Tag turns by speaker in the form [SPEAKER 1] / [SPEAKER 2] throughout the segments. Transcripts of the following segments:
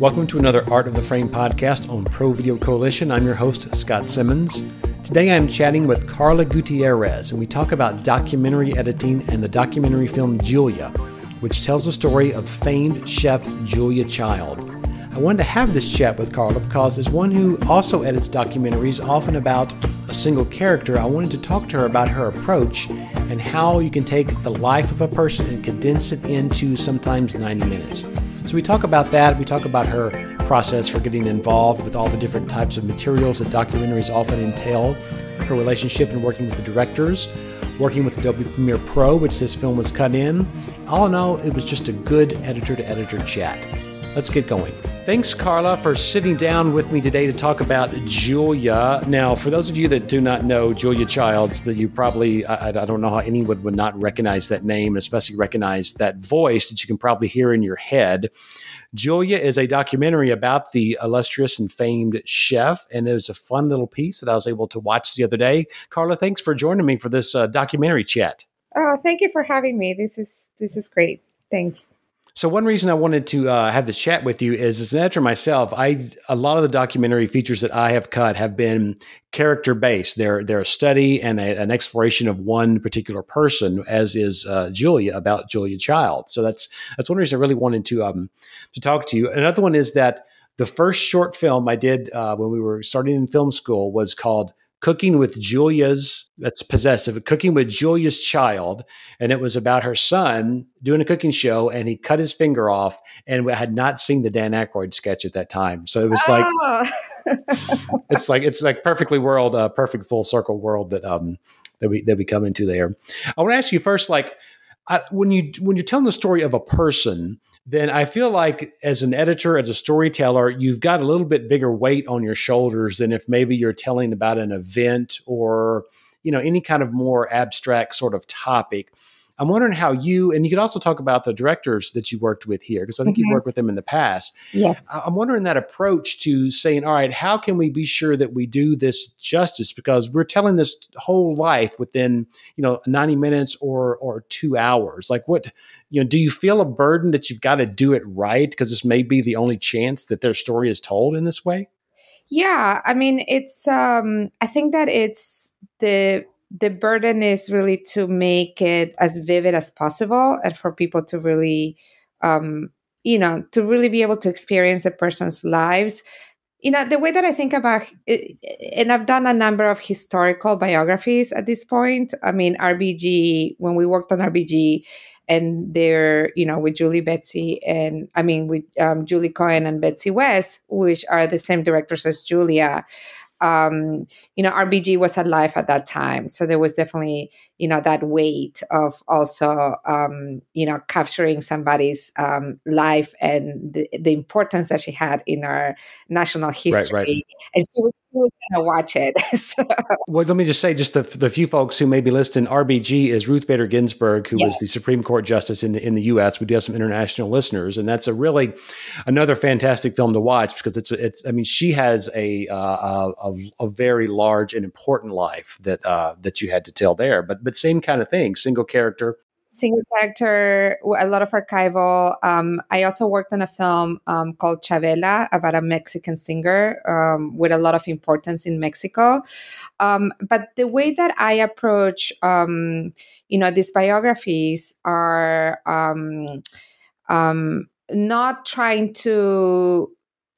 [SPEAKER 1] Welcome to another Art of the Frame podcast on Pro Video Coalition. I'm your host, Scott Simmons. Today I'm chatting with Carla Gutierrez, and we talk about documentary editing and the documentary film Julia, which tells the story of famed chef Julia Child. I wanted to have this chat with Carla because, as one who also edits documentaries, often about a single character, I wanted to talk to her about her approach and how you can take the life of a person and condense it into sometimes 90 minutes. So we talk about that. We talk about her process for getting involved with all the different types of materials that documentaries often entail, her relationship in working with the directors, working with Adobe Premiere Pro, which this film was cut in. All in all, it was just a good editor to editor chat. Let's get going. Thanks, Carla, for sitting down with me today to talk about Julia. Now, for those of you that do not know Julia Childs, that you probably, I, I, don't know how anyone would not recognize that name, especially recognize that voice that you can probably hear in your head. Julia is a documentary about the illustrious and famed chef, and it was a fun little piece that I was able to watch the other day. Carla, thanks for joining me for this uh, documentary chat.
[SPEAKER 2] Oh, thank you for having me. This is this is great. Thanks.
[SPEAKER 1] So one reason I wanted to uh, have the chat with you is, as an editor myself, I a lot of the documentary features that I have cut have been character based. They're they're a study and a, an exploration of one particular person, as is uh, Julia about Julia Child. So that's that's one reason I really wanted to um, to talk to you. Another one is that the first short film I did uh, when we were starting in film school was called cooking with Julia's, that's possessive, cooking with Julia's child. And it was about her son doing a cooking show and he cut his finger off and we had not seen the Dan Aykroyd sketch at that time. So it was like, oh. it's like, it's like perfectly world, uh, perfect full circle world that, um, that we, that we come into there. I want to ask you first, like, I, when you, when you're telling the story of a person, then I feel like as an editor, as a storyteller, you've got a little bit bigger weight on your shoulders than if maybe you're telling about an event or you know any kind of more abstract sort of topic. I'm wondering how you, and you could also talk about the directors that you worked with here, because I think mm-hmm. you've worked with them in the past.
[SPEAKER 2] Yes.
[SPEAKER 1] I'm wondering that approach to saying, all right, how can we be sure that we do this justice? Because we're telling this whole life within, you know, 90 minutes or or two hours. Like what, you know, do you feel a burden that you've got to do it right? Because this may be the only chance that their story is told in this way?
[SPEAKER 2] Yeah. I mean, it's um I think that it's the the burden is really to make it as vivid as possible and for people to really um, you know to really be able to experience a person's lives. You know the way that i think about it, and i've done a number of historical biographies at this point. I mean rbg when we worked on rbg and they're you know with julie betsy and i mean with um, julie cohen and betsy west which are the same directors as julia um, you know, RBG was alive at that time. So there was definitely, you know, that weight of also, um, you know, capturing somebody's um, life and the, the, importance that she had in our national history. Right, right. And she was, was going to watch it. so.
[SPEAKER 1] Well, let me just say, just the, the few folks who may be listening, RBG is Ruth Bader Ginsburg, who yes. was the Supreme Court Justice in the, in the U.S. We do have some international listeners, and that's a really another fantastic film to watch because it's, it's I mean, she has a, uh, a a, a very large and important life that uh, that you had to tell there. But but same kind of thing, single character.
[SPEAKER 2] Single character, a lot of archival. Um, I also worked on a film um, called Chavela about a Mexican singer um, with a lot of importance in Mexico. Um, but the way that I approach, um, you know, these biographies are um, not trying to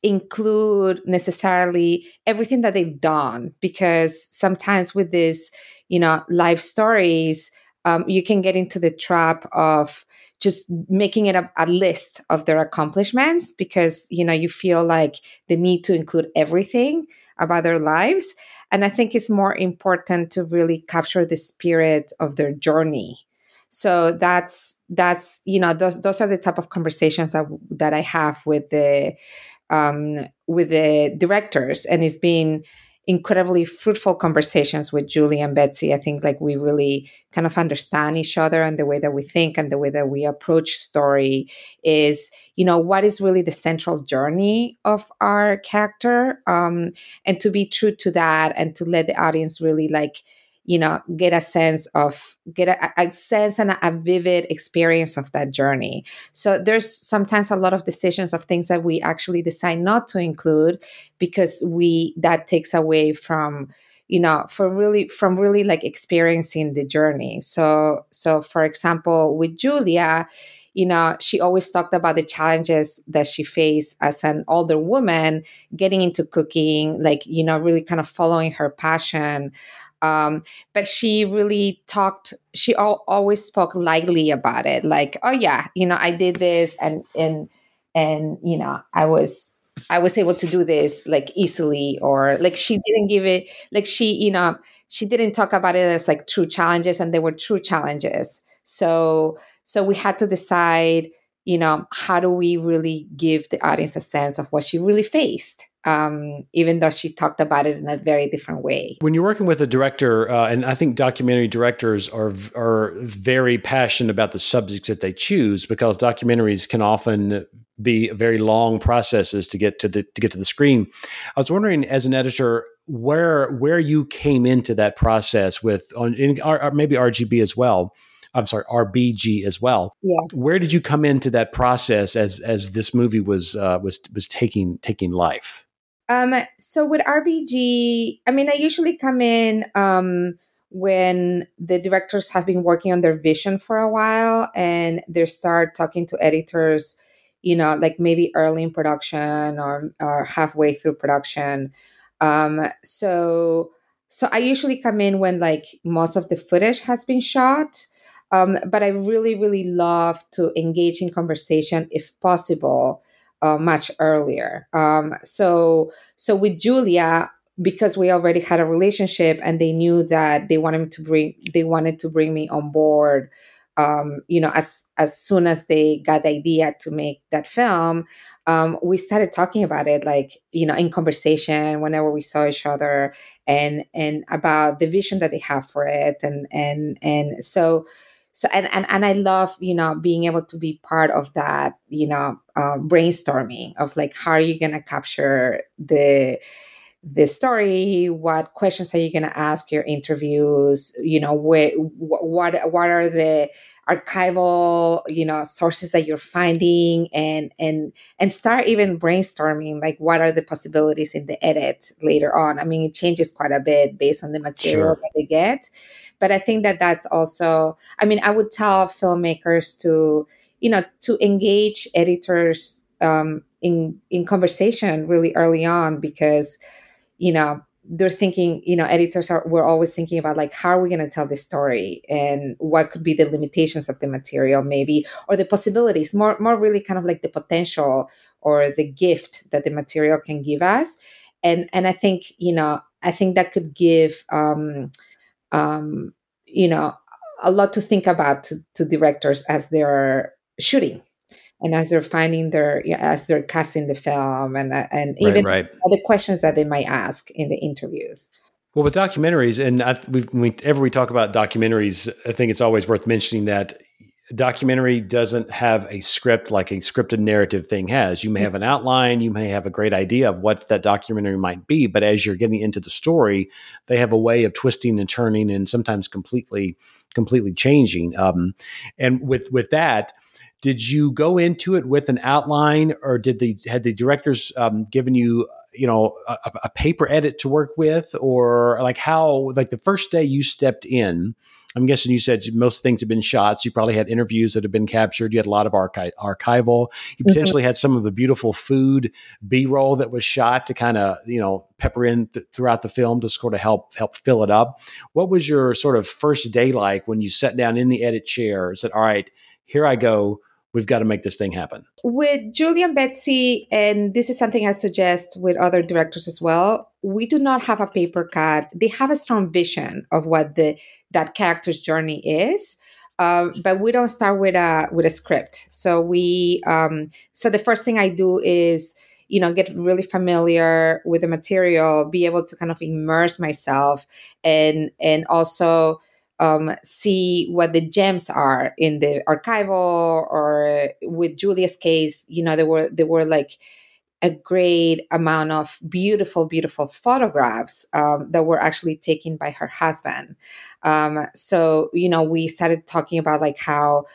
[SPEAKER 2] include necessarily everything that they've done because sometimes with this you know life stories um, you can get into the trap of just making it a, a, list of their accomplishments because you know you feel like the need to include everything about their lives. And i think it's more important to really capture the spirit of their journey. So that's that's you know those those are the type of conversations that that I have with the um, with the directors, and it's been incredibly fruitful conversations with Julie and Betsy. I think like we really kind of understand each other and the way that we think and the way that we approach story is, you know, what is really the central journey of our character, um, and to be true to that and to let the audience really like you know get a sense of get a, a sense and a, a, vivid experience of that journey. So there's sometimes a lot of decisions of things that we actually decide not to include because we that takes away from you know for really from really like experiencing the journey. So so for example with julia you know, she always talked about the challenges that she faced as an older woman getting into cooking, like, you know, really kind of following her passion. Um, but she really talked, she al- always spoke lightly about it. Like, oh yeah, you know, I did this and, and, and, you know, I was, I was able to do this like easily, or like she didn't give it, like she, you know, she didn't talk about it as like true challenges, and they were true challenges. So, so we had to decide, you know, how do we really give the audience a sense of what she really faced? Um, even though she talked about it in a very different way.
[SPEAKER 1] When you're working with a director, uh, and I think documentary directors are are very passionate about the subjects that they choose because documentaries can often be very long processes to get to the to get to the screen. I was wondering, as an editor, where where you came into that process with on in, or maybe RGB as well I'm sorry, RBG as well.
[SPEAKER 2] Yeah.
[SPEAKER 1] Where did you come into that process as as this movie was uh, was was taking taking life?
[SPEAKER 2] Um, so with RBG, I mean, I usually come in um, when the directors have been working on their vision for a while and they start talking to editors, you know, like maybe early in production or, or halfway through production. Um, so so I usually come in when like most of the footage has been shot. Um, but I really, really love to engage in conversation if possible uh, much earlier. Um, so, so with Julia, because we already had a relationship and they knew that they wanted to bring they wanted to bring me on board um, you know as as soon as they got the idea to make that film um, we started talking about it like you know in conversation whenever we saw each other and and about the vision that they have for it and and and so so and, and and i love you know being able to be part of that you know uh, brainstorming of like how are you going to capture the the story what questions are you going to ask your interviews you know wh- what what are the archival you know sources that you're finding and and and start even brainstorming like what are the possibilities in the edit later on i mean it changes quite a bit based on the material sure. that they get but i think that that's also i mean i would tell filmmakers to you know to engage editors um, in in conversation really early on because you know they're thinking you know editors are we're always thinking about like how are we going to tell this story? And what could be the limitations of the material maybe or the possibilities more more really kind of like the potential or the gift that the material can give us. And and i think you know i think that could give um um you know a lot to think about to, to directors as they're shooting and as they're finding their as they're casting the film and uh, and even right, right. other questions that they might ask in the interviews
[SPEAKER 1] well with documentaries and I, whenever we talk about documentaries i think it's always worth mentioning that documentary doesn't have a script like a scripted narrative thing has. You may have an outline, you may have a great idea of what that documentary might be, but as you're getting into the story, they have a way of twisting and turning and sometimes completely completely changing. Um, and with with that, did you go into it with an outline, or did the had the directors um, given you you know a, a, paper edit to work with, or like how like the first day you stepped in? I'm guessing you said most things have been shot. So you probably had interviews that have been captured. You had a lot of archi- archival. You mm-hmm. potentially mm-hmm. had some of the beautiful food B roll that was shot to kind of you know pepper in th- throughout the film to sort of help help fill it up. What was your sort of first day like when you sat down in the edit chair and said, "All right, here I go we've got to make this thing happen.
[SPEAKER 2] With Julie and Betsy, and this is something I suggest with other directors as well, we do not have a paper cut. They have a strong vision of what the that character's journey is. Uh, but we don't start with a with a script. So we um, so the first thing I do is you know get really familiar with the material, be able to kind of immerse myself, and and also um, see what the gems are in the archival or with Julia's case, you know, there were there were like a great amount of beautiful, beautiful photographs um, that were actually taken by her husband. Um, so, you know, we started talking about like how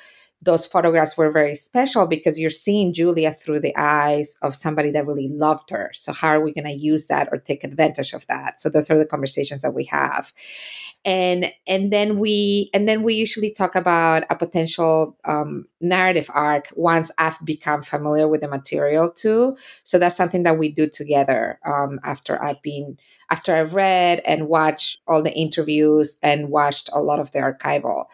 [SPEAKER 2] those photographs were very special because you're seeing Julia through the eyes of somebody that really loved her. So how are we going to use that or take advantage of that? So those are the conversations that we have. And and then we and then we usually talk about a potential um, narrative arc once I've become familiar with the material too. So that's something that we do together um, after I've been after I've read and watched all the interviews and watched a lot of the archival.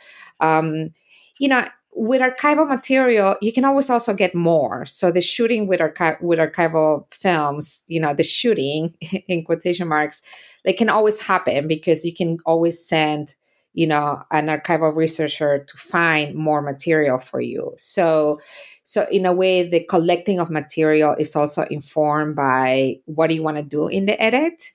[SPEAKER 2] Um, you know, with archival material, you can always also get more. So the shooting with archi- with archival films, you know, the shooting in quotation marks, they can always happen because you can always send, you know, an archival researcher to find more material for you. So so in a way the collecting of material is also informed by what do you want to do in the edit.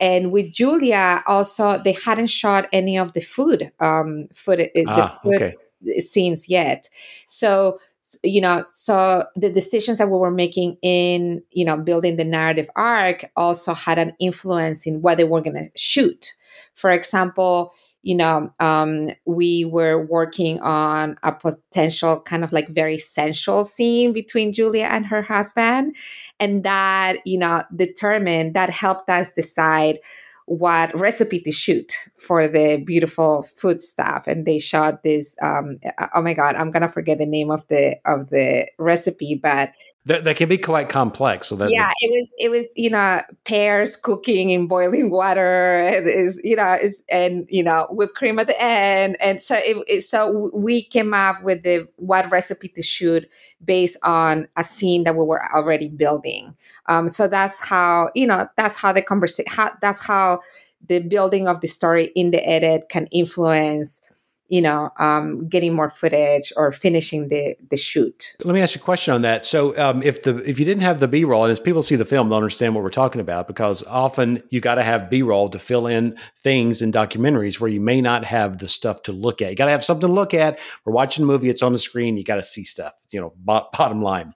[SPEAKER 2] And with Julia, also they hadn't shot any of the food um, food, ah, the food okay scenes yet. So, you know, so the decisions that we were making in, you know, building the narrative arc also had an influence in what they were going to shoot. For example, you know, um, we were working on a potential kind of like very sensual scene between Julia and her husband. And that, you know, determined, that helped us decide what recipe to shoot for the beautiful food stuff. And they shot this um, oh my god i'm gonna forget the name of the of the recipe but
[SPEAKER 1] that, that can be quite complex so that
[SPEAKER 2] yeah it was it was you know pears cooking in boiling water and is you know and you know whipped cream at the end and so it, it, so we came up with the what recipe to shoot based on a scene that we were already building. Um, so that's how you know that's how the conversation that's how the building of the story in the edit can influence you know um, getting more footage or finishing the the shoot.
[SPEAKER 1] Let me ask you a question on that. So um, if the if you didn't have the b-roll and as people see the film they'll understand what we're talking about because often you got to have b-roll to fill in things in documentaries where you may not have the stuff to look at. You got to have something to look at. We're watching a movie it's on the screen you got to see stuff you know bottom line.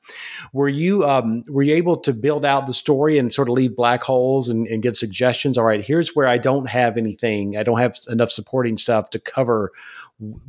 [SPEAKER 1] Were you um, were you able to build out the story and sort of leave black holes and, and give suggestions? All right here's where i don't have anything i don't have enough supporting stuff to cover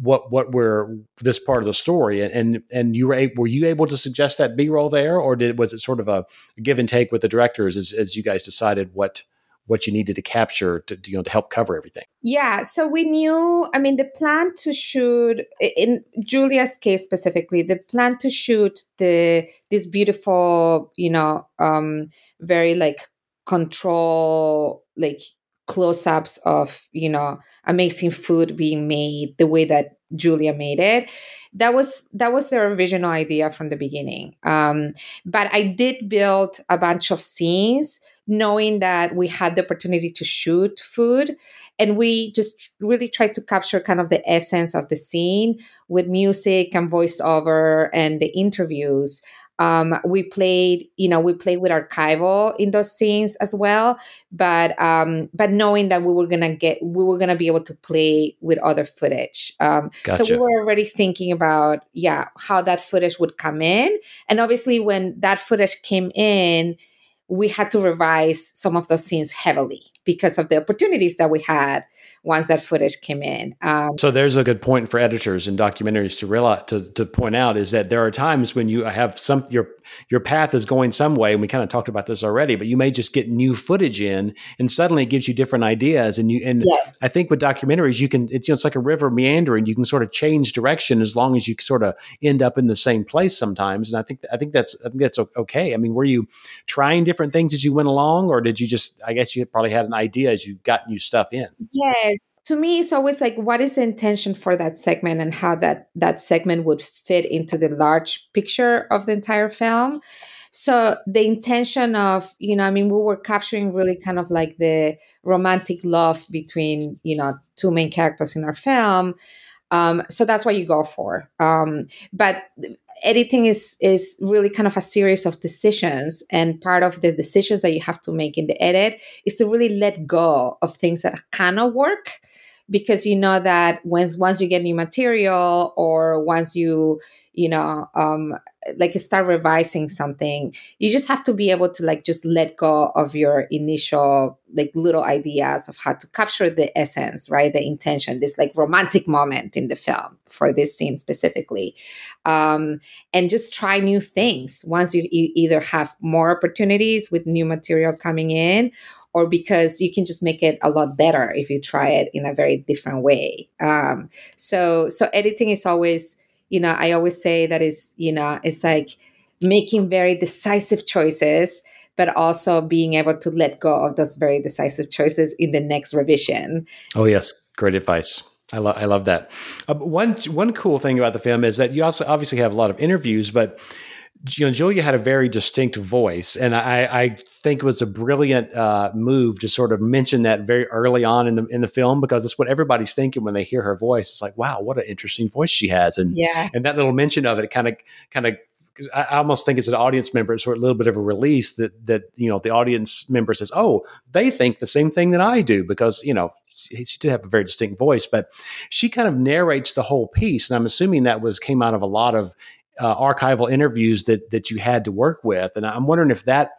[SPEAKER 1] what what we're this part of the story? And and you were able, were you able to suggest that b-roll there or did was it sort of a give and take with the directors as, as you guys decided what what you needed to capture to you know to help cover everything?
[SPEAKER 2] Yeah so we knew i mean the plan to shoot in julia's case specifically the plan to shoot the this beautiful you know um very like control like close-ups of you know amazing food being made the way that julia made it. That was that was their original idea from the beginning. Um, but i did build a bunch of scenes knowing that we had the opportunity to shoot food and we just really tried to capture kind of the essence of the scene with music and voiceover and the interviews um, we played, you know, we played with archival in those scenes as well, but um, but knowing that we were gonna get, we were gonna be able to play with other footage. Um, gotcha. So we were already thinking about, yeah, how that footage would come in, and obviously when that footage came in, we had to revise some of those scenes heavily because of the opportunities that we had once that footage came in.
[SPEAKER 1] Um, so there's a good point for editors and documentaries to realize to, to point out is that there are times when you have some your your path is going some way, and we kind of talked about this already, but you may just get new footage in, and suddenly it gives you different ideas. And you and yes. I think with documentaries, you can it's you know it's like a river meandering. You can sort of change direction as long as you sort of end up in the same place sometimes. And I think I think that's I think that's okay. I mean, were you trying different things as you went along, or did you just I guess you probably had an idea as you got new stuff in?
[SPEAKER 2] Yes, to me it's always like what is the intention for that segment and how that that segment would fit into the large picture of the entire film so the intention of you know i mean we were capturing really kind of like the romantic love between you know two main characters in our film um, so that's what you go for. Um, but editing is is really kind of a series of decisions and part of the decisions that you have to make in the edit is to really let go of things that cannot work because you know that once once you get new material or once you you know um, like start revising something you just have to be able to like just let go of your initial like little ideas of how to capture the essence right? The intention this like romantic moment in the film for this scene specifically. Um, and just try new things. Once you e- either have more opportunities with new material coming in or because you can just make it a lot better if you try it in a very different way um, so so editing is always you know, I always say that is, you know, it's like making very decisive choices, but also being able to let go of those very decisive choices in the next revision.
[SPEAKER 1] Oh, yes. Great advice. I, lo- I love that. Uh, one one cool thing about the film is that you also obviously have a lot of interviews, but you know, Julia had a very distinct voice, and I, I think it was a brilliant uh, move to sort of mention that very early on in the in the film because it's what everybody's thinking when they hear her voice. It's like, wow, what an interesting voice she has, and
[SPEAKER 2] yeah,
[SPEAKER 1] and that little mention of it kind of kind of I almost think as an audience member, it's sort of a little bit of a release that that you know the audience member says, "Oh, they think the same thing that I do," because you know she, she did have a very distinct voice, but she kind of narrates the whole piece, and I'm assuming that was came out of a lot of uh, archival interviews that that you had to work with, and I'm wondering if that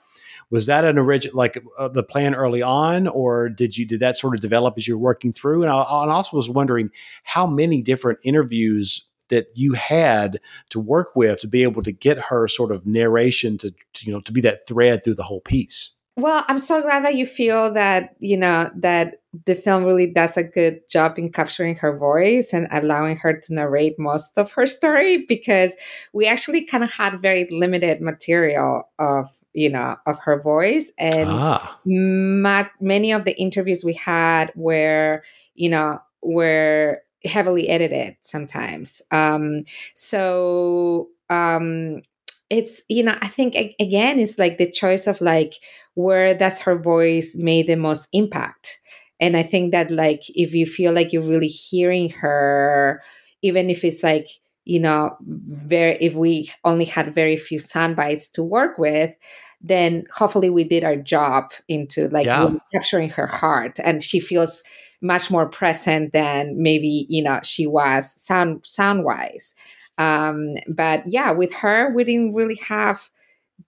[SPEAKER 1] was that an original like uh, the plan early on, or did you did that sort of develop as you're working through? And I, I also was wondering how many different interviews that you had to work with to be able to get her sort of narration to, to you know to be that thread through the whole piece.
[SPEAKER 2] Well, I'm so glad that you feel that, you know, that the film really does a good job in capturing her voice and allowing her to narrate most of her story because we actually kind of had very limited material of you know of her voice. And ah. ma- many of the interviews we had were you know were heavily edited sometimes. Um so um it's you know i think again it's like the choice of like where does her voice made the most impact and i think that like if you feel like you're really hearing her even if it's like you know very if we only had very few sound bites to work with then hopefully we did our job into like yeah. really capturing her heart and she feels much more present than maybe you know she was sound sound wise um, but yeah, with her, we didn't really have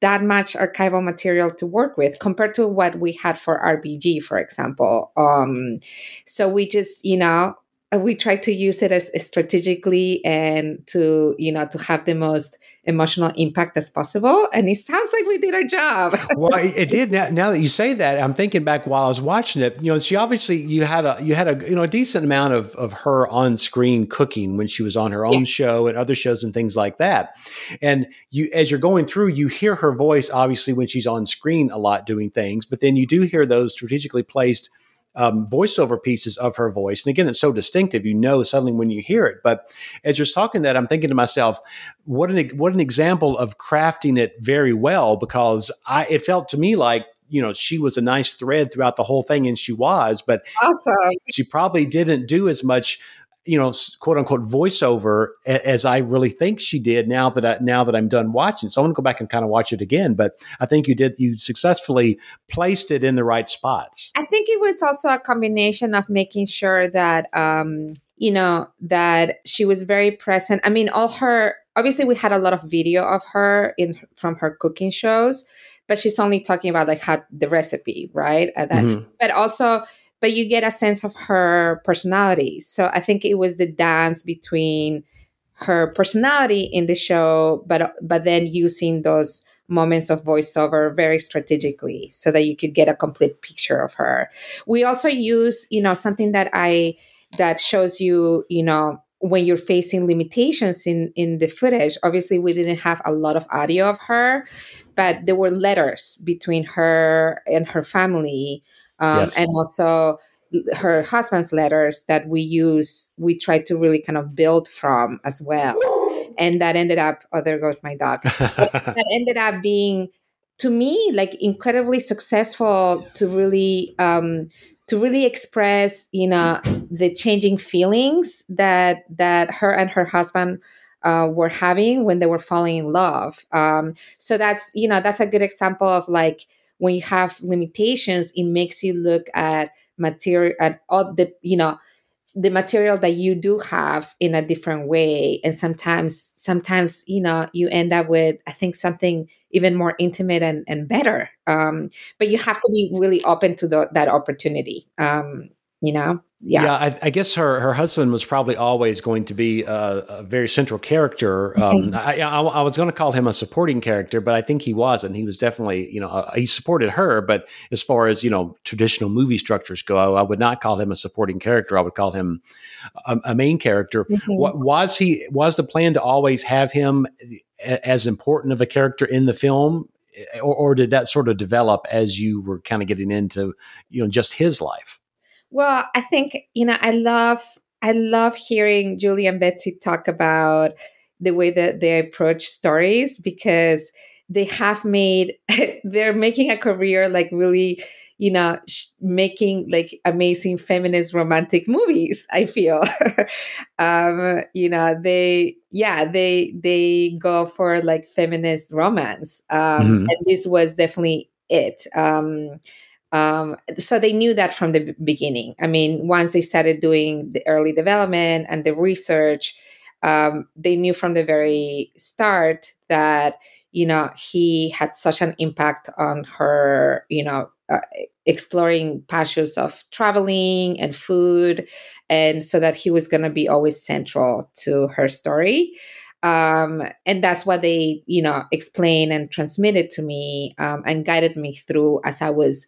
[SPEAKER 2] that much archival material to work with compared to what we had for RBG, for example. Um, so we just, you know, we try to use it as strategically and to you know to have the most emotional impact as possible. And it sounds like we did our job.
[SPEAKER 1] Well it did. Now, now, that you say that i'm thinking back while i was watching it. You know she obviously you had a you had a you know a decent amount of of her on screen cooking when she was on her own yeah. show and other shows and things like that. And you as you're going through you hear her voice obviously when she's on screen a lot doing things but then you do hear those strategically placed um, voiceover pieces of her voice. And again, it's so distinctive, you know suddenly when you hear it. But as you're talking that, I'm thinking to myself, what an what an example of crafting it very well because I it felt to me like you know she was a nice thread throughout the whole thing and she was but
[SPEAKER 2] awesome.
[SPEAKER 1] she probably didn't do as much you know, quote unquote voiceover as I really think she did now that I, now that I'm done watching. So I want to go back and kind of watch it again. But I think you did you successfully placed it in the right spots.
[SPEAKER 2] I think it was also a combination of making sure that um, you know that she was very present. I mean, all her obviously we had a lot of video of her in from her cooking shows, but she's only talking about like how the recipe, right? Uh, that, mm-hmm. But also but you get a sense of her personality. So I think it was the dance between her personality in the show, but but then using those moments of voiceover very strategically so that you could get a complete picture of her. We also use, you know, something that I that shows you, you know, when you're facing limitations in in the footage obviously we didn't have a lot of audio of her but there were letters between her and her family um, yes. and also her husband's letters that we use we try to really kind of build from as well. And that ended up oh there goes my dog. That ended up being to me like incredibly successful to really um to really express you know the changing feelings that that her and her husband uh, were having when they were falling in love. Um so that's you know that's a good example of like when you have limitations, it makes you look at material at all the you know the material that you do have in a different way. And sometimes sometimes you know you end up with i think something even more intimate and, and better. Um, but you have to be really open to the, that opportunity um, you know yeah,
[SPEAKER 1] yeah I, I, guess her her husband was probably always going to be a, a very central character. Um, I, I, I, was going to call him a supporting character, but I think he wasn't. He was definitely, you know, uh, he supported her, but as far as you know, traditional movie structures go, I would not call him a supporting character. I would call him a, a main character. Mm-hmm. What was he? Was the plan to always have him as important of a character in the film? Or, or did that sort of develop as you were kind of getting into, you know, just his life?
[SPEAKER 2] Well, I think, you know, I love I love hearing Julie and Betsy talk about the way that they approach stories because they have made they're making a career like really you know sh- making like amazing feminist romantic movies i feel um you know they yeah they they go for like feminist romance um mm-hmm. and this was definitely it um um, so they knew that from the beginning. I mean, once they started doing the early development and the research, um, they knew from the very start that you know he had such an impact on her. You know, uh, exploring passions of traveling and food, and so that he was going to be always central to her story. Um, and that's what they, you know, explained and transmitted to me um, and guided me through as I was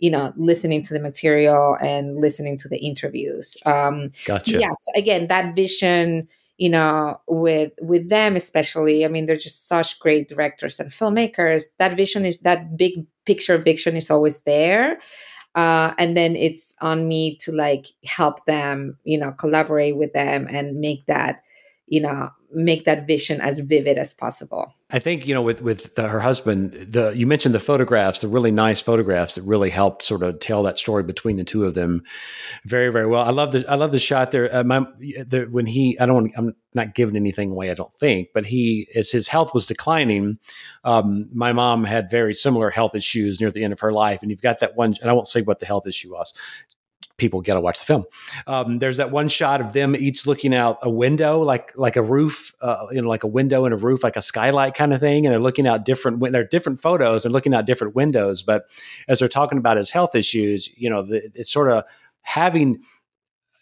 [SPEAKER 2] you know listening to the material and listening to the interviews. Um
[SPEAKER 1] gotcha.
[SPEAKER 2] So yes again that vision you know with with them especially i mean they're just such great directors and filmmakers. That vision is that big picture vision is always there. Uh, and then it's on me to like help them you know collaborate with them and make that you know make that vision as vivid as possible.
[SPEAKER 1] I think you know with with the, her husband the you mentioned the photographs the really nice photographs that really helped sort of tell that story between the two of them very very well. I love the i love the shot there. Uh, my the, when he i don't i'm not giving anything away i don't think but he as his health was declining um, my mom had very similar health issues near the end of her life. And you've got that one and i won't say what the health issue was people got to watch the film. Um, there's that one shot of them each looking out a window, like like a roof, uh, you know, like a window in a roof, like a skylight kind of thing, and they're looking out different. They're different photos. They're looking out different windows, but as they're talking about his health issues, you know, the, it's sort of having,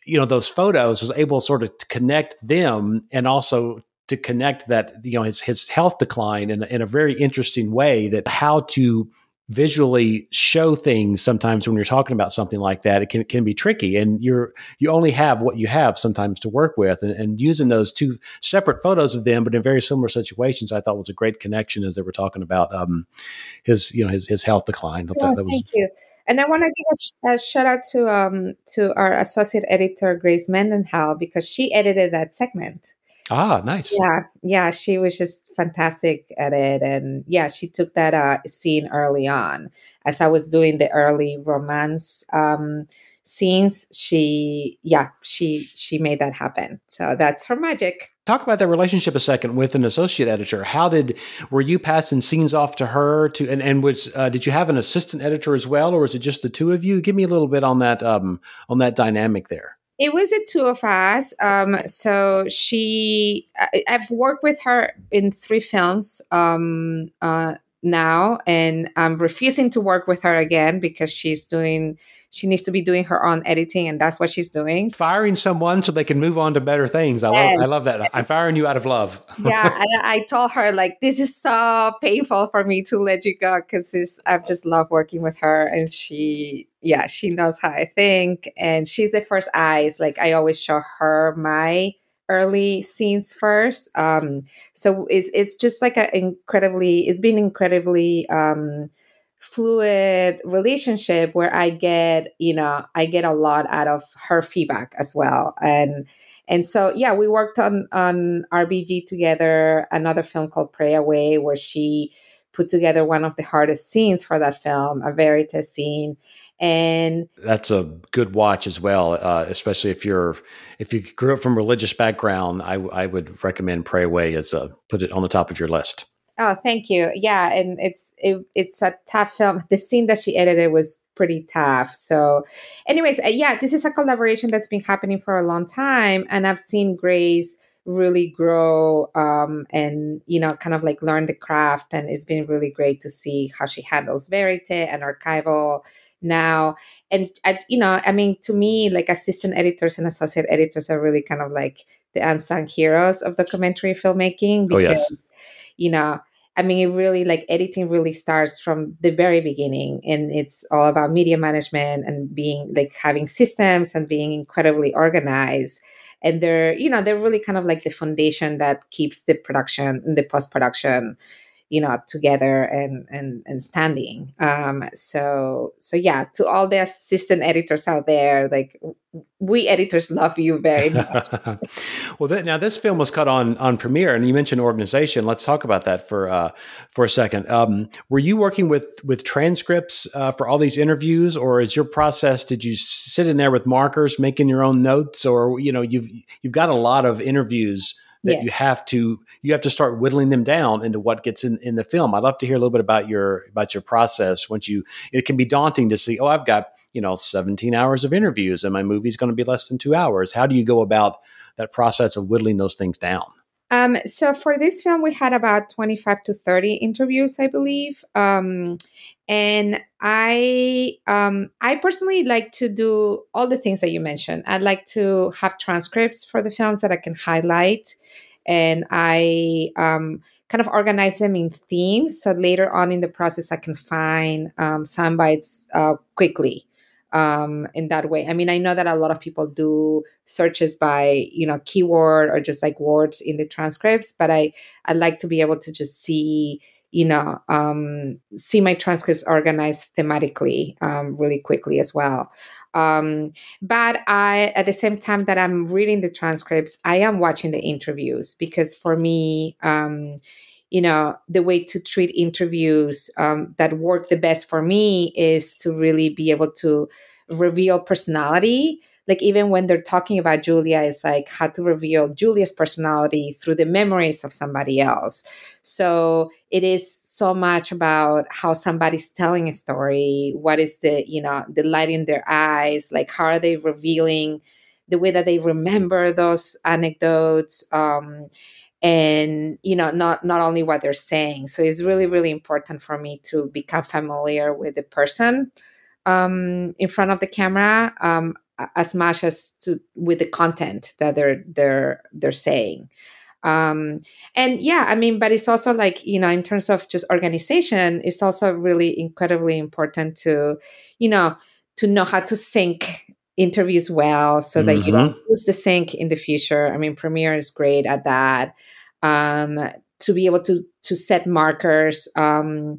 [SPEAKER 1] you know, those photos was able sort of to connect them and also to connect that you know his his health decline in, in a very interesting way that how to visually show things sometimes when you're talking about something like that it can, can be tricky and you're you only have what you have sometimes to work with and, and using those two separate photos of them but in very similar situations i thought was a great connection as they were talking about um, his you know his, his health decline.
[SPEAKER 2] Yeah, that was, thank you. And i want to give a, a, shout out to um to our associate editor grace mendenhall because she edited that segment
[SPEAKER 1] Ah, nice.
[SPEAKER 2] Yeah, yeah, she was just fantastic at it, and yeah, she took that uh, scene early on as I was doing the early romance um, scenes. She, yeah, she she made that happen. So that's her magic.
[SPEAKER 1] Talk about that relationship a second with an associate editor. How did were you passing scenes off to her to and and was uh, did you have an assistant editor as well, or was it just the two of you? Give me a little bit on that um, on that dynamic there
[SPEAKER 2] it was the two of us. Um, so she, I, have worked with her in three films um, uh, now, and I'm refusing to work with her again because she's doing, she needs to be doing her own editing, and that's what she's doing.
[SPEAKER 1] Firing someone so they can move on to better things. I yes. love, I love that. I'm firing you out of love.
[SPEAKER 2] yeah, I, I told her like this is so painful for me to let you go because I've just loved working with her, and she yeah, she knows how I think. And she's the first eyes. Like I always show her my early scenes first. Um, so it's it's just like an incredibly it's been incredibly um fluid relationship where I get, you know, I get a lot out of her feedback as well. And and so yeah, we worked on on RBG together, another film called Pray Away, where she put together one of the hardest scenes for that film, a verite scene and
[SPEAKER 1] that's a good watch as well uh, especially if you're if you grew up from religious background i, I would recommend pray away as a put it on the top of your list
[SPEAKER 2] Oh, thank you. Yeah, and it's it, it's a tough film. The scene that she edited was pretty tough. So, anyways, uh, yeah, this is a collaboration that's been happening for a long time, and I've seen Grace really grow um, and you know kind of like learn the craft and it's been really great to see how she handles verite and archival now and I, you know i mean to me like assistant editors and associate editors are really kind of like the unsung heroes of documentary filmmaking
[SPEAKER 1] because oh, yes.
[SPEAKER 2] you know I mean, it really like editing really starts from the very beginning, and it's all about media management and being like having systems and being incredibly organized. And they're, you know, they're really kind of like the foundation that keeps the production and the post production you know together and and and standing. Um so so yeah to all the assistant editors out there like we editors love you very much.
[SPEAKER 1] Well th- now this film was cut on on premiere and you mentioned organization. Let's talk about that for uh for a second. Um were you working with with transcripts uh, for all these interviews or is your process did you sit in there with markers making your own notes or you know you've you've got a lot of interviews that yes. you have to you have to start whittling them down into what gets in, in the film. I'd love to hear a little bit about your about your process once you it can be daunting to see, oh, I've got, you know, 17 hours of interviews and my movie's going to be less than two hours. How do you go about that process of whittling those things down?
[SPEAKER 2] Um, so for this film, we had about 25 to 30 interviews, I believe. Um, and I, um, I personally like to do all the things that you mentioned. I'd like to have transcripts for the films that I can highlight and I um, kind of organize them in themes. So later on in the process, I can find um, sound bites uh, quickly um, in that way. I mean, I know that a lot of people do searches by you know keyword or just like words in the transcripts, but I I like to be able to just see you know um, see my transcripts organized thematically um, really quickly as well. Um, but i at the same time that i'm reading the transcripts i am watching the interviews because for me um, you know the way to treat interviews um, that work the best for me is to really be able to reveal personality like even when they're talking about Julia, it's like how to reveal Julia's personality through the memories of somebody else. So it is so much about how somebody's telling a story. What is the, you know, the light in their eyes? Like how are they revealing the way that they remember those anecdotes? Um, and you know not not only what they're saying so it's really really important for me to become familiar with the person um, in front of the camera um, as much as to with the content that they're they're they're saying. Um and yeah i mean but it's also like you know in terms of just organization it's also really incredibly important to you know to know how to sync interviews well so that mm-hmm. you don't lose the sync in the future. I mean premiere is great at that. Um to be able to to set markers um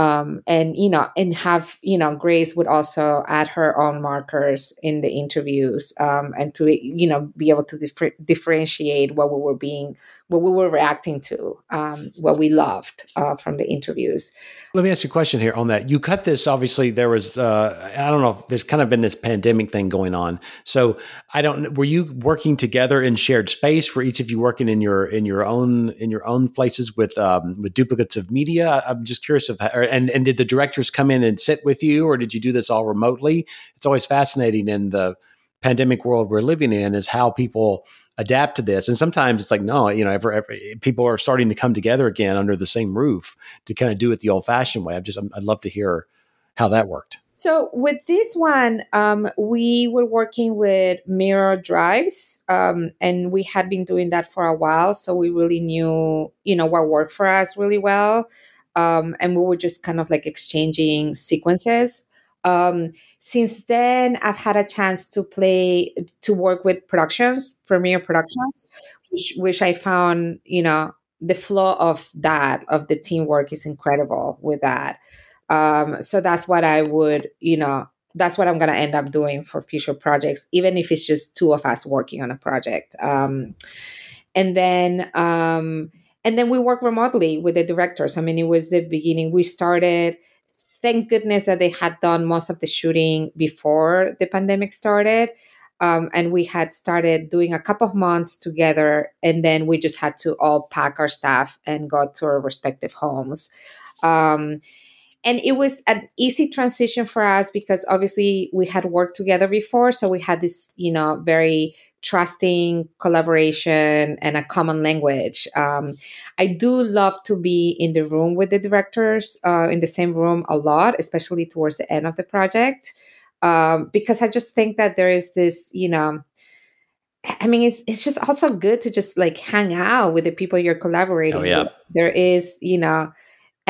[SPEAKER 2] um, and you know and have you know grace would also add her own markers in the interviews um, and to you know be able to differ- differentiate what we were being what we were reacting to um, what we loved uh, from the interviews.
[SPEAKER 1] Let me ask you a question here on that. You cut this obviously there was uh, i don't know if there's kind of been this pandemic thing going on. So i don't were you working together in shared space? Were each of you working in your in your own in your own places with um, with duplicates of media? I'm just curious of how, and and did the directors come in and sit with you, or did you do this all remotely? It's always fascinating in the pandemic world we're living in is how people adapt to this. And sometimes it's like, no, you know, ever, ever, people are starting to come together again under the same roof to kind of do it the old fashioned way. I'm just, I'd love to hear how that worked.
[SPEAKER 2] So with this one, um, we were working with mirror drives, um, and we had been doing that for a while. So we really knew, you know, what worked for us really well um, and we were just kind of like exchanging sequences. Um, since then, I've had a chance to play to work with productions, Premiere Productions, which, which I found, you know, the flow of that of the teamwork is incredible with that. Um, so that's what I would, you know, that's what I'm to end up doing for future projects, even if it's just two of us working on a project. Um, and then um, and then we work remotely with the directors. I mean, it was the beginning. We started, thank goodness that they had done most of the shooting before the pandemic started. Um, and we had started doing a couple of months together, and then we just had to all pack our stuff and go to our respective homes. Um, and it was an easy transition for us because obviously we had worked together before so we had this you know very trusting collaboration and a common language um, i do love to be in the room with the directors uh, in the same room a lot especially towards the end of the project um, because i just think that there is this you know I mean, it's it's just also good to just like hang out with the people you're collaborating oh, yeah. with. There is, you know,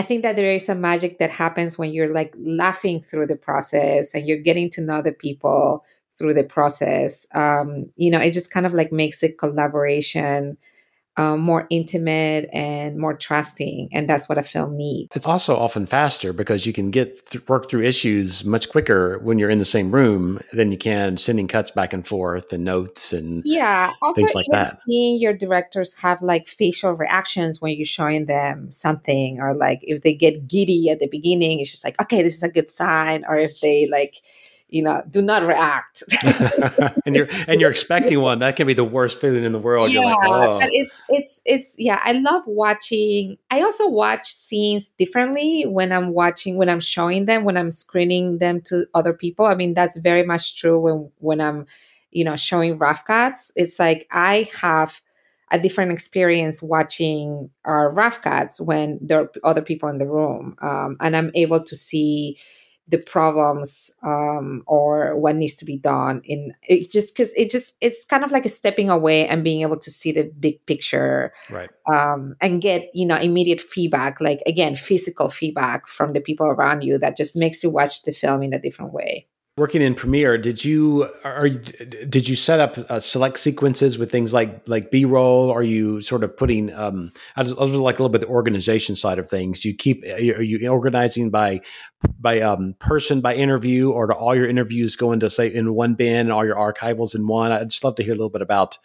[SPEAKER 2] I think that there is a magic that happens when you're like laughing through the process and you're getting to know the people through the process. Um, you know, it just kind of like makes the collaboration um, more intimate and more trusting and that's what a film needs.
[SPEAKER 1] It's also often faster because you can get th- work through issues much quicker when you're in the same room than you can sending cuts back and forth and notes and
[SPEAKER 2] yeah also things like that. seeing your directors have like facial reactions when you're showing them something or like if they get giddy at the beginning it's just like okay this is a good sign or if they like you know do not react.
[SPEAKER 1] And you're and you're expecting one. That can be the worst feeling in the world.
[SPEAKER 2] Yeah like, oh. but it's it's it's yeah i love watching i also watch scenes differently when i'm watching when i'm showing them when i'm screening them to other people. I mean that's very much true when when i'm you know showing rough cuts. It's like i have a different experience watching our rough cuts when there are other people in the room um, and i'm able to see the problems um, or what needs to be done in it just because it just it's kind of like a stepping away and being able to see the big picture
[SPEAKER 1] right.
[SPEAKER 2] um, and get you know immediate feedback like again physical feedback from the people around you that just makes you watch the film in a different way
[SPEAKER 1] working in Premiere, did you are did you set up uh, select sequences with things like like B roll? Are you sort of putting? Um, I was, like a little bit the organization side of things. Do you keep are you organizing by by um, person by interview, or do all your interviews go into say in one bin and all your archivals in one? I'd just love to hear a little bit about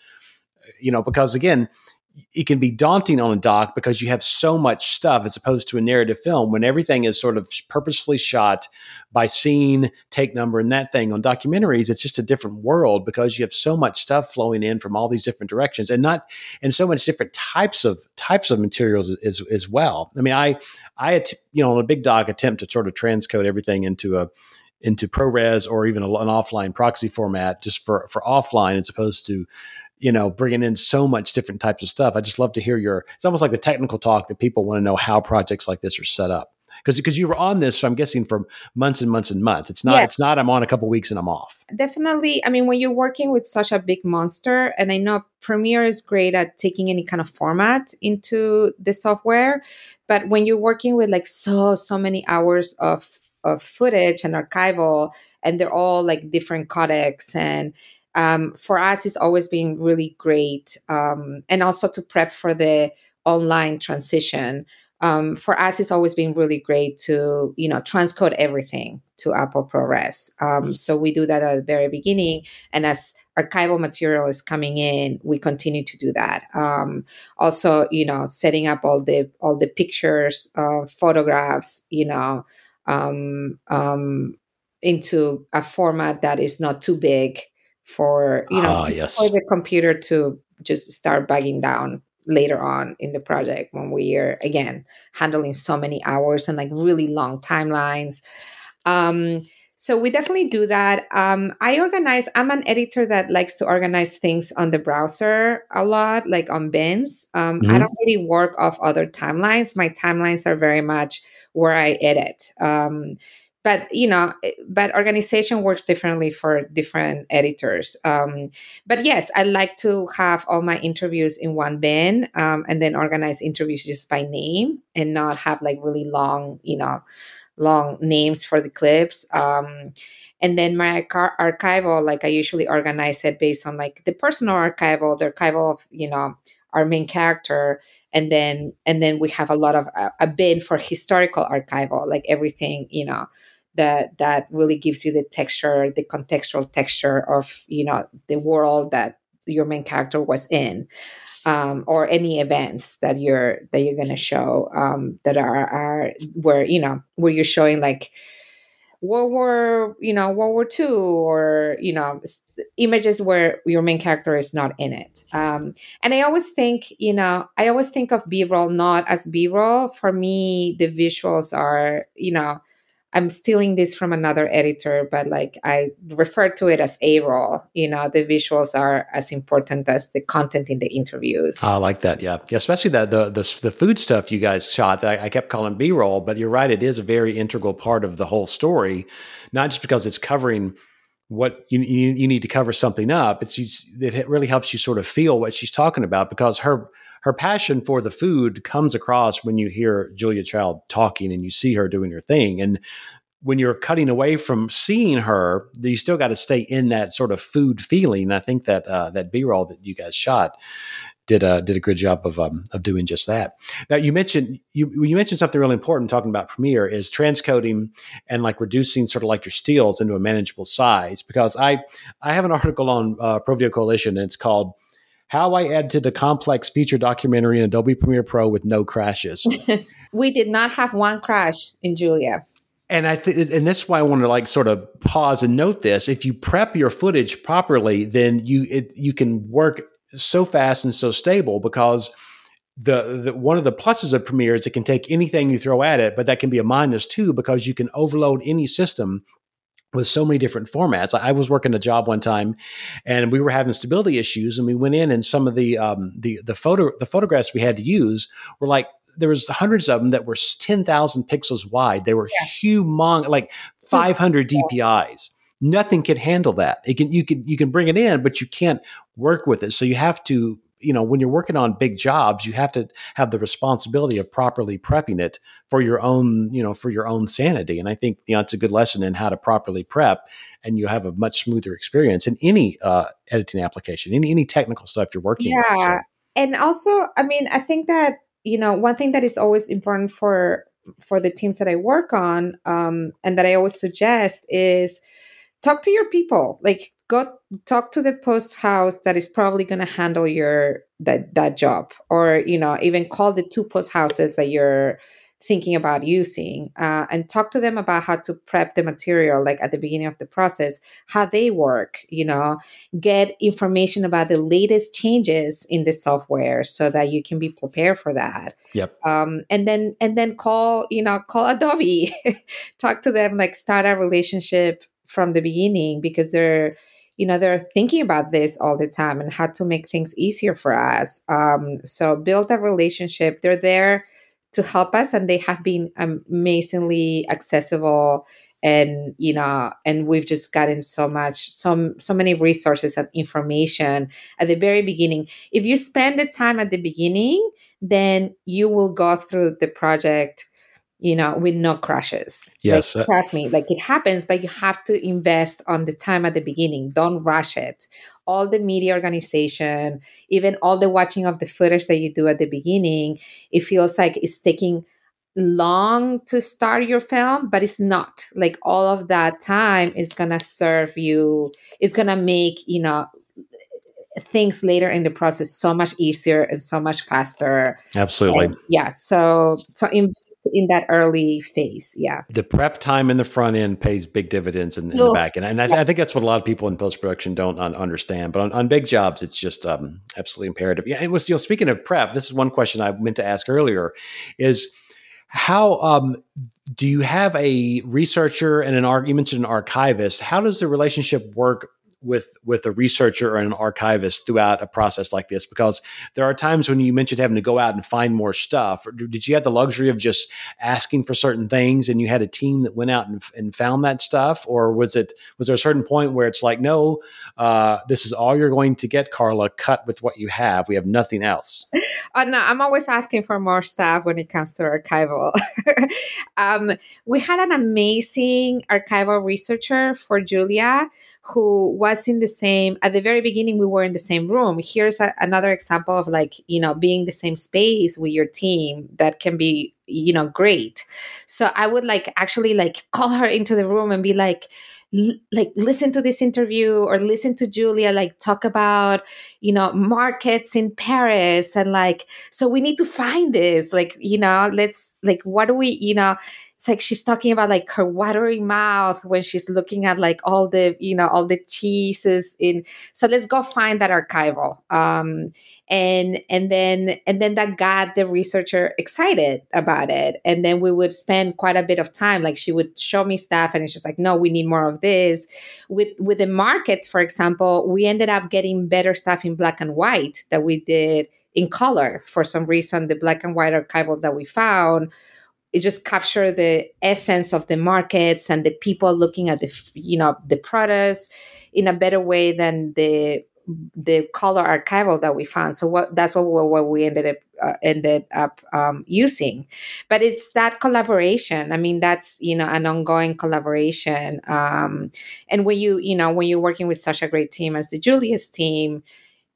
[SPEAKER 1] you know because again it can be daunting on a doc because you have so much stuff as opposed to a narrative film when everything is sort of purposefully shot by scene, take number, and that thing. On documentaries, it's just a different world because you have so much stuff flowing in from all these different directions and not and so much different types of types of materials as, as well. I mean, I I you know on a big doc attempt to sort of transcode everything into a into ProRes or even an offline proxy format just for for offline as opposed to you know, bringing in so much different types of stuff. I just love to hear your. It's almost like the technical talk that people want to know how projects like this are set up. Because because you were on this, so I'm guessing for months and months and months. It's not. Yes. It's not. I'm on a couple weeks and I'm off.
[SPEAKER 2] Definitely. I mean, when you're working with such a big monster, and I know Premiere is great at taking any kind of format into the software, but when you're working with like so so many hours of of footage and archival, and they're all like different codecs and um, for us it's always been really great um, and also to prep for the online transition. Um, for us it's always been really great to you know transcode everything to apple ProRes um, so we do that at the very beginning and as archival material is coming in we continue to do that. Um, also you know setting up all the all the pictures uh, photographs you know um, um, into a format that is not too big for you know ah, yes. for the computer to just start bagging down later on in the project when we are again handling so many hours and like really long timelines. Um so we definitely do that. Um i organize i'm an editor that likes to organize things on the browser a lot like on bins. Um mm-hmm. i don't really work off other timelines. My timelines are very much where i edit. Um but you know eh, but organization works differently for different editors. Um, but yes i like to have all my interviews in one bin um, and then organize interviews just by name and not have like really long you know long names for the clips. Um, and then my arch- archival like i usually organize it based on like the personal archival the archival of you know our main character. And then and then we have a lot of uh, a bin for historical archival like everything you know that that really gives you the texture the contextual texture of you know the world that your main character was in um, or any events that you're that you're to show um, that are are where you know where you're showing like World War, you know, World War II, or you know, images where your main character is not in it. Um, and I always think, you know, I always think of B roll not as B roll. For me, the visuals are, you know, I'm stealing this from another editor, but like I refer to it as A roll. You know, the visuals are as important as the content in the interviews.
[SPEAKER 1] I like that. Yeah, yeah especially that the, the the food stuff you guys shot. That I, I kept calling B roll, but you're right. It is a very integral part of the whole story, not just because it's covering what you, you, you need to cover something up. It's it really helps you sort of feel what she's talking about because her her passion for the food comes across when you hear Julia Child talking and you see her doing her thing. And when you're cutting away from seeing her, you still got to stay in that sort of food feeling. I think that uh, that B roll that you guys shot did a did a good job of um, of doing just that. Now you mentioned you you mentioned something really important talking about Premiere is transcoding and like reducing sort of like your stills into a manageable size. Because I I have an article on uh, Video Coalition and it's called how I edited a complex feature documentary in Adobe Premiere Pro with no crashes.
[SPEAKER 2] we did not have one crash in Julia.
[SPEAKER 1] And I think, and that's why I want to like sort of pause and note this. If you prep your footage properly, then you it, you can work so fast and so stable because the, the, one of the pluses of Premiere is it can take anything you throw at it, but that can be a minus too because you can overload any system with so many different formats. I was working a job one time, and we were having stability issues, and we went in, and some of the um, the the photo the photographs we had to use were like there was hundreds of them that were ten thousand pixels wide. They were yeah. humongous, like five hundred DPIs. Nothing could handle that. It can you can you can bring it in, but you can't work with it. So you have to you know when you're working on big jobs you have to have the responsibility of properly prepping it for your own you know for your own sanity. And i think you know it's a good lesson in how to properly prep and you have a much smoother experience in any uh, editing application any any technical stuff you're working
[SPEAKER 2] yeah
[SPEAKER 1] with,
[SPEAKER 2] so. and also i mean i think that you know one thing that is always important for for the teams that i work on um, and that i always suggest is talk to your people. Like go talk to the post house that is probably going to handle your that that job or you know even call the two post houses that you're thinking about using uh, and talk to them about how to prep the material like at the beginning of the process how they work you know? Get information about the latest changes in the software so that you can be prepared for that.
[SPEAKER 1] Yep.
[SPEAKER 2] Um, and then and then call you know call adobe. Talk to them like start a relationship from the beginning because they're you know they're thinking about this all the time and how to make things easier for us. Um, so build a relationship. They're there to help us and they have been amazingly accessible and you know and we've just gotten so much so so many resources and information at the very beginning. If you spend the time at the beginning then you will go through the project you know, with no crashes.
[SPEAKER 1] Yes.
[SPEAKER 2] Like, trust me, like it happens, but you have to invest on the time at the beginning. Don't rush it. All the media organization, even all the watching of the footage that you do at the beginning, it feels like it's taking long to start your film, but it's not. Like all of that time is gonna serve you, it's gonna make, you know, things later in the process so much easier and so much faster.
[SPEAKER 1] Absolutely.
[SPEAKER 2] And yeah. So so invest in that early phase. Yeah.
[SPEAKER 1] The prep time in the front end pays big dividends in, in the back end. And I, yeah. I, think that's what a lot of people in post production don't un- understand. But on, on, big jobs, it's just um, absolutely imperative. Yeah. It was, you know, speaking of prep, this is one question I meant to ask earlier is how um, do you have a researcher and an? You mentioned an archivist. How does the relationship work with with a researcher or an archivist throughout a process like this because there are times when you mentioned having to go out and find more stuff. Did you have the luxury of just asking for certain things and you had a team that went out and, and found that stuff? Or was it was there a certain point where it's like no uh, this is all you're going to get carla. Cut with what you have. We have nothing else.
[SPEAKER 2] Uh, no i'm always asking for more stuff when it comes to archival. Um, we had an amazing archival researcher for julia who was in the same. At the very beginning we were in the same room. Here's a, another example of like you know being the same space with your team that can be you know great. So i would like actually like call her into the room and be like l- like listen to this interview or listen to Julia like talk about you know markets in Paris and like so we need to find this like you know let's like what do we you know it's like she's talking about like her watery mouth when she's looking at like all the you know all the cheeses in so let's go find that archival. Um and and then and then that got the researcher excited about it. And then we would spend quite a bit of time like she would show me stuff and it's just like no we need more of this. With with the markets for example we ended up getting better stuff in black and white that we did in color for some reason the black and white archival that we found it just captured the essence of the markets and the people looking at the you know the products in a better way than the the color archival that we found. So what that's what, what we ended up uh, ended up um, using. But it's that collaboration. I mean, that's you know an ongoing collaboration. Um, and when you you know when you're working with such a great team as the Julia's team,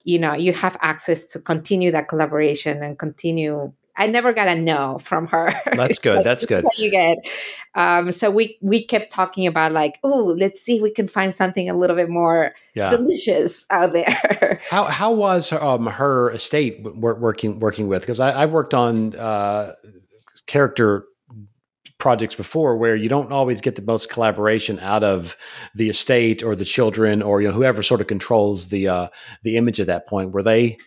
[SPEAKER 2] you know you have access to continue that collaboration and continue I never got a no from her.
[SPEAKER 1] That's good. That's good.
[SPEAKER 2] You get. Um, so we we kept talking about like, oh, let's see if we can find something a little bit more yeah. delicious out there.
[SPEAKER 1] how how was um, her estate working working with? Because I've worked on uh, character projects before where you don't always get the most collaboration out of the estate or the children or you know whoever sort of controls the uh, the image at that point. Were they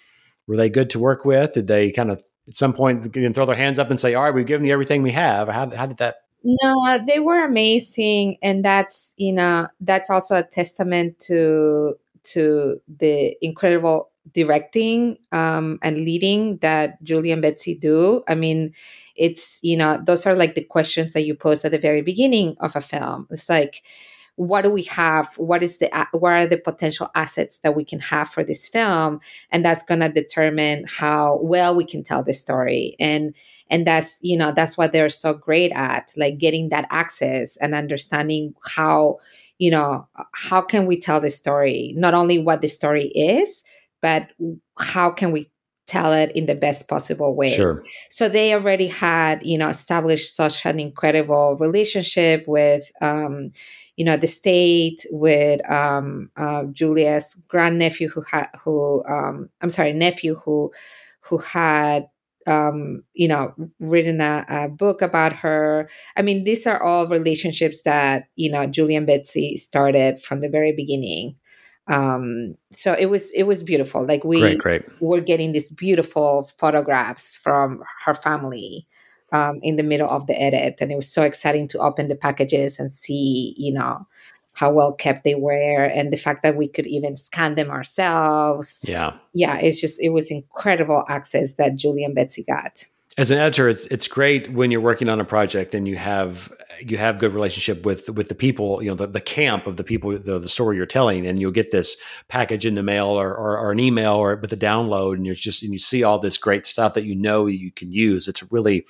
[SPEAKER 1] were they good to work with? Did they kind of at some point can throw their hands up and say, "All right, we've given you everything we have." How, how did that?
[SPEAKER 2] No, they were amazing, and that's you know that's also a testament to to the incredible directing um, and leading that Julie and Betsy do. I mean, it's you know those are like the questions that you pose at the very beginning of a film. It's like what do we have what is the what are the potential assets that we can have for this film and that's going to determine how well we can tell the story and and that's you know that's what they're so great at like getting that access and understanding how you know how can we tell the story not only what the story is but how can we tell it in the best possible way.
[SPEAKER 1] Sure.
[SPEAKER 2] So they already had, you know, established such an incredible relationship with, um, you know, the state with um, uh, Julia's grandnephew who had who um, I'm sorry nephew who who had um, you know written a, a, book about her. I mean, these are all relationships that you know Julie and Betsy started from the very beginning. Um, so it was it was beautiful. Like we
[SPEAKER 1] great, great.
[SPEAKER 2] were getting these beautiful photographs from her family um, in the middle of the edit, and it was so exciting to open the packages and see, you know, how well kept they were, and the fact that we could even scan them ourselves.
[SPEAKER 1] Yeah,
[SPEAKER 2] yeah, it's just it was incredible access that Julie and Betsy got.
[SPEAKER 1] As an editor it's it's great when you're working on a project and you have you have good relationship with with the people, you know, the, the camp of the people, the, the story you're telling, and you'll get this package in the mail or, or, or, an email or with a download, and you're just and you see all this great stuff that you know you can use. It's a really,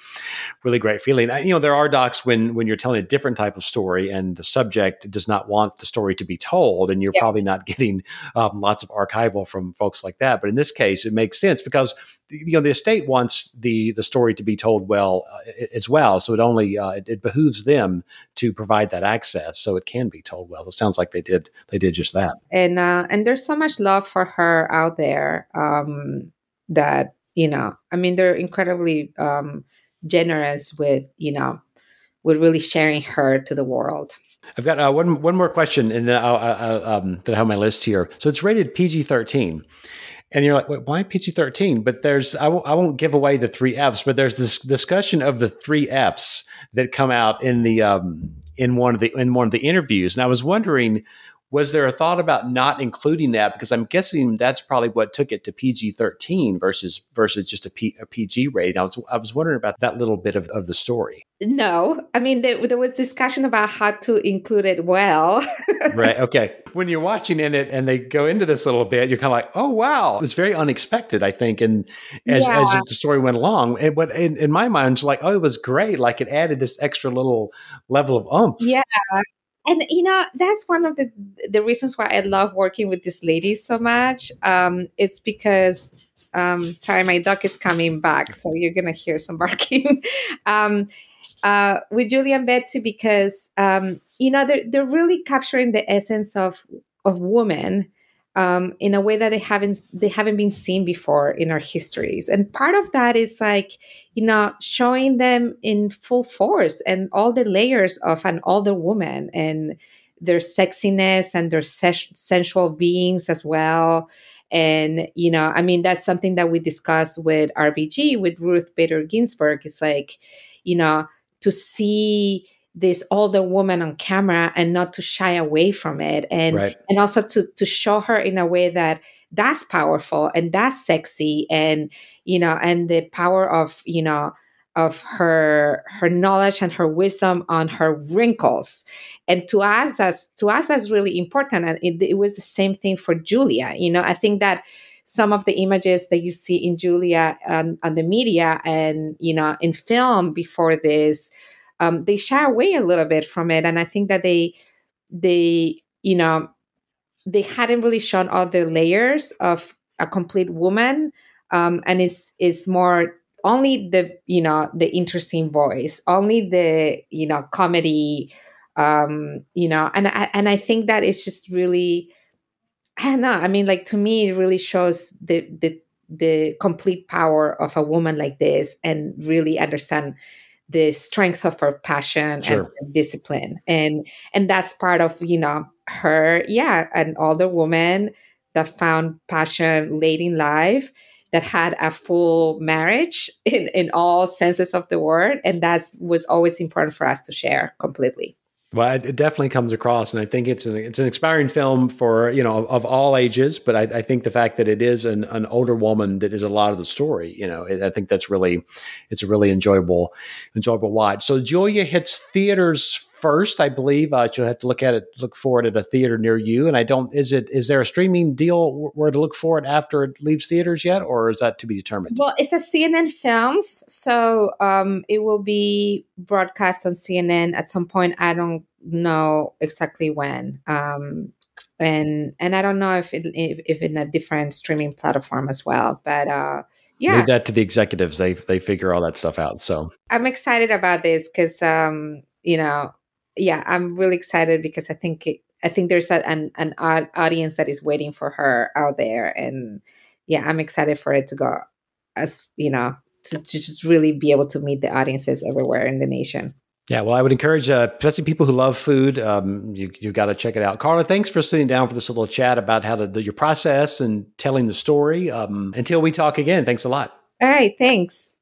[SPEAKER 1] really great feeling. You know, there are docs when when you're telling a different type of story and the subject does not want the story to be told, and you're probably not getting um, lots of archival from folks like that. But in this case, it makes sense because you know the estate wants the the story to be told well uh, as well so it only uh, it, it, behooves them to provide that access so it can be told well. It sounds like they did they did just that.
[SPEAKER 2] And uh, and there's so much love for her out there um, that you know i mean they're incredibly um, generous with you know with really sharing her to the world.
[SPEAKER 1] I've got uh, one one more question, and then I'll, I'll, um, that I have on my list here. So it's rated PG thirteen, and you're like, wait, why PG 13? But there's, I won't, won't give away the three F's, but there's this discussion of the three F's that come out in the, um, in one of the, in one of the interviews. And I was wondering, was there a thought about not including that? Because I'm guessing that's probably what took it to PG 13 versus, versus just a, P, a PG rating. I was, I was wondering about that little bit of, of the story.
[SPEAKER 2] No, I mean, there, there was discussion about how to include it well.
[SPEAKER 1] right. Okay. When you're watching in it and they go into this a little bit, you're kind of like, oh, wow. It's very unexpected, I think. And as, yeah. as the story went along, and what in, in my mind, it's like, oh, it was great. Like it added this extra little level of oomph.
[SPEAKER 2] Yeah and you know that's one of the the reasons why I love working with these ladies so much. Um, it's because Um, sorry, my dog is coming back, so you're gonna hear some barking. um, uh, with Julie and Betsy because um, you know they're they're really capturing the essence of of woman um, in a way that they haven't they haven't been seen before in our histories. And part of that is like you know showing them in full force and all the layers of an older woman and their sexiness and their ses- sensual beings as well. And you know, I mean, that's something that we discuss with RBG with Ruth Bader Ginsburg. It's like you know to see this older woman on camera and not to shy away from it. And right. and also to to show her in a way that that's powerful and that's sexy and you know and the power of you know of her her knowledge and her wisdom on her wrinkles. And to us that's to us that's really important. And it, it was the same thing for julia. You know i think that some of the images that you see in Julia on, on the media and you know in film before this, um, they shy away a little bit from it, and I think that they they you know they hadn't really shown all the layers of a complete woman, um, and it's it's more only the you know the interesting voice, only the you know comedy, um, you know, and I, and I think that it's just really I don't know. I mean, like to me, it really shows the the the complete power of a woman like this, and really understand the strength of her passion sure. and discipline, and and that's part of you know her, yeah, an older woman that found passion late in life that had a full marriage in, in all senses of the word. And that was always important for us to share completely
[SPEAKER 1] well, it definitely comes across, and I think it's an it's an inspiring film for you know of, of all ages. But I, I, think the fact that it is an, an older woman that is a lot of the story, you know, it, I think that's really it's a really enjoyable enjoyable watch. So Julia hits theaters first, I believe. Uh, you'll have to look at it, look for it at a theater near you. And I don't is it is there a streaming deal where to look for it after it leaves theaters yet, or is that to be determined?
[SPEAKER 2] Well, it's a CNN Films, so um, it will be broadcast on CNN at some point. I don't know exactly when. Um, and and I don't know if it if, if in a different streaming platform as well. But uh, yeah,
[SPEAKER 1] leave that to the executives. They they figure all that stuff out. So
[SPEAKER 2] I'm excited about this because um, you know, yeah, I'm really excited because I think it, I think there's a, an an audience that is waiting for her out there, and yeah, I'm excited for it to go as you know to, to just really be able to meet the audiences everywhere in the nation.
[SPEAKER 1] Yeah, well, I would encourage, uh, especially people who love food, um, you you got to check it out. Carla, thanks for sitting down for this little chat about how to do your process and telling the story. Um, until we talk again, thanks a lot.
[SPEAKER 2] All right, thanks.